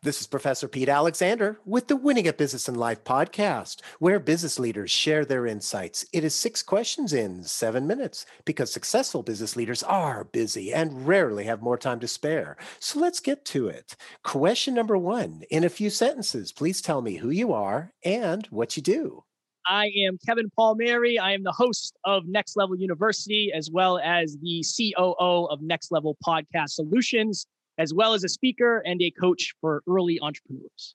This is Professor Pete Alexander with the Winning at Business and Life podcast, where business leaders share their insights. It is six questions in seven minutes because successful business leaders are busy and rarely have more time to spare. So let's get to it. Question number one In a few sentences, please tell me who you are and what you do. I am Kevin Palmieri. I am the host of Next Level University, as well as the COO of Next Level Podcast Solutions as well as a speaker and a coach for early entrepreneurs.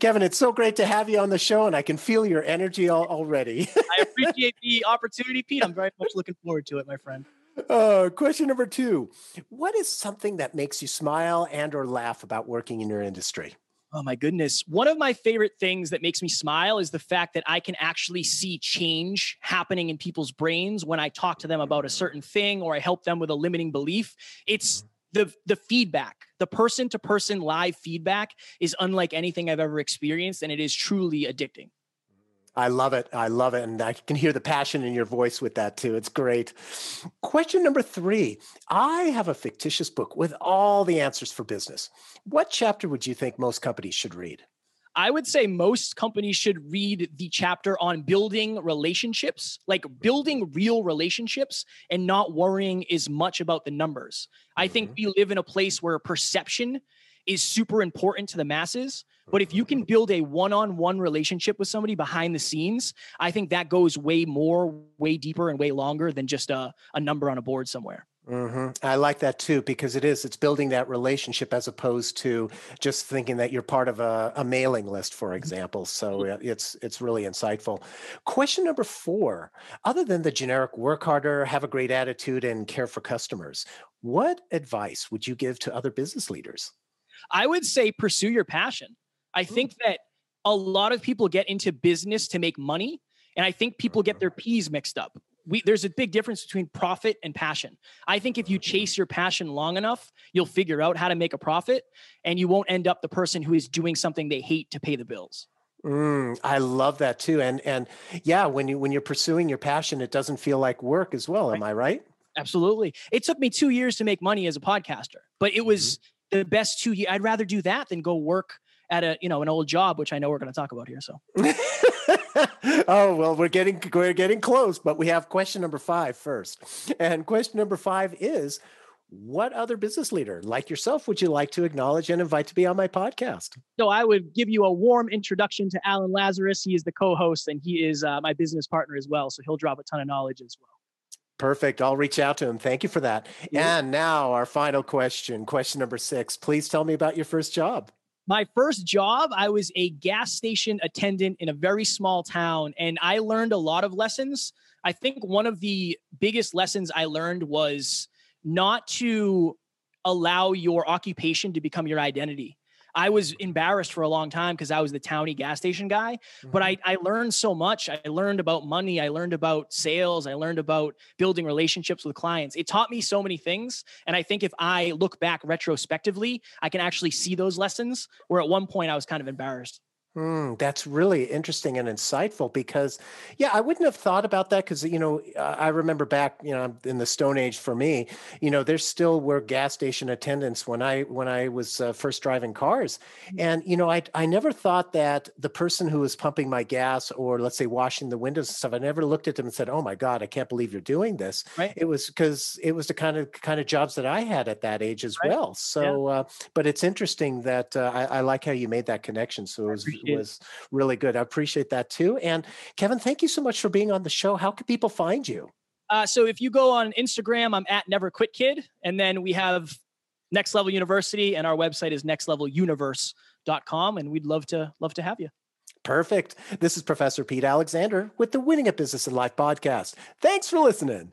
Kevin, it's so great to have you on the show, and I can feel your energy already. I appreciate the opportunity, Pete. I'm very much looking forward to it, my friend. Uh, question number two: What is something that makes you smile and/or laugh about working in your industry? Oh my goodness. One of my favorite things that makes me smile is the fact that I can actually see change happening in people's brains when I talk to them about a certain thing or I help them with a limiting belief. It's the the feedback the person to person live feedback is unlike anything i've ever experienced and it is truly addicting I love it. I love it. And I can hear the passion in your voice with that too. It's great. Question number three I have a fictitious book with all the answers for business. What chapter would you think most companies should read? I would say most companies should read the chapter on building relationships, like building real relationships and not worrying as much about the numbers. Mm-hmm. I think mm-hmm. we live in a place where perception is super important to the masses. But if you can build a one on one relationship with somebody behind the scenes, I think that goes way more, way deeper, and way longer than just a, a number on a board somewhere. Mm-hmm. I like that too because it is it's building that relationship as opposed to just thinking that you're part of a, a mailing list, for mm-hmm. example. So it's it's really insightful. Question number four: Other than the generic work harder, have a great attitude, and care for customers, what advice would you give to other business leaders? I would say pursue your passion. I think that a lot of people get into business to make money, and I think people get their P's mixed up we, there's a big difference between profit and passion. I think if you chase your passion long enough, you'll figure out how to make a profit and you won't end up the person who is doing something they hate to pay the bills. Mm, I love that too. And and yeah, when you when you're pursuing your passion, it doesn't feel like work as well. Am I right? Absolutely. It took me two years to make money as a podcaster, but it was mm-hmm. the best two years. I'd rather do that than go work at a you know an old job, which I know we're going to talk about here. So. oh well, we're getting we're getting close, but we have question number five first. And question number five is, what other business leader like yourself would you like to acknowledge and invite to be on my podcast? So I would give you a warm introduction to Alan Lazarus. He is the co-host and he is uh, my business partner as well. So he'll drop a ton of knowledge as well. Perfect. I'll reach out to him. Thank you for that. Yeah. And now our final question, question number six. Please tell me about your first job. My first job, I was a gas station attendant in a very small town, and I learned a lot of lessons. I think one of the biggest lessons I learned was not to allow your occupation to become your identity. I was embarrassed for a long time because I was the towny gas station guy. Mm-hmm. But I, I learned so much. I learned about money. I learned about sales. I learned about building relationships with clients. It taught me so many things. And I think if I look back retrospectively, I can actually see those lessons where at one point I was kind of embarrassed. Mm, that's really interesting and insightful because, yeah, I wouldn't have thought about that because, you know, I remember back, you know, in the Stone Age for me, you know, there still were gas station attendants when I when I was uh, first driving cars, mm. and you know, I I never thought that the person who was pumping my gas or let's say washing the windows and stuff, I never looked at them and said, "Oh my God, I can't believe you're doing this." Right. It was because it was the kind of kind of jobs that I had at that age as right. well. So, yeah. uh, but it's interesting that uh, I, I, like how you made that connection. So it was was really good. I appreciate that too. And Kevin, thank you so much for being on the show. How can people find you? Uh, so if you go on Instagram, I'm at Never Quit Kid, and then we have Next Level University, and our website is nextleveluniverse.com, and we'd love to love to have you. Perfect. This is Professor Pete Alexander with the Winning at Business and Life podcast. Thanks for listening.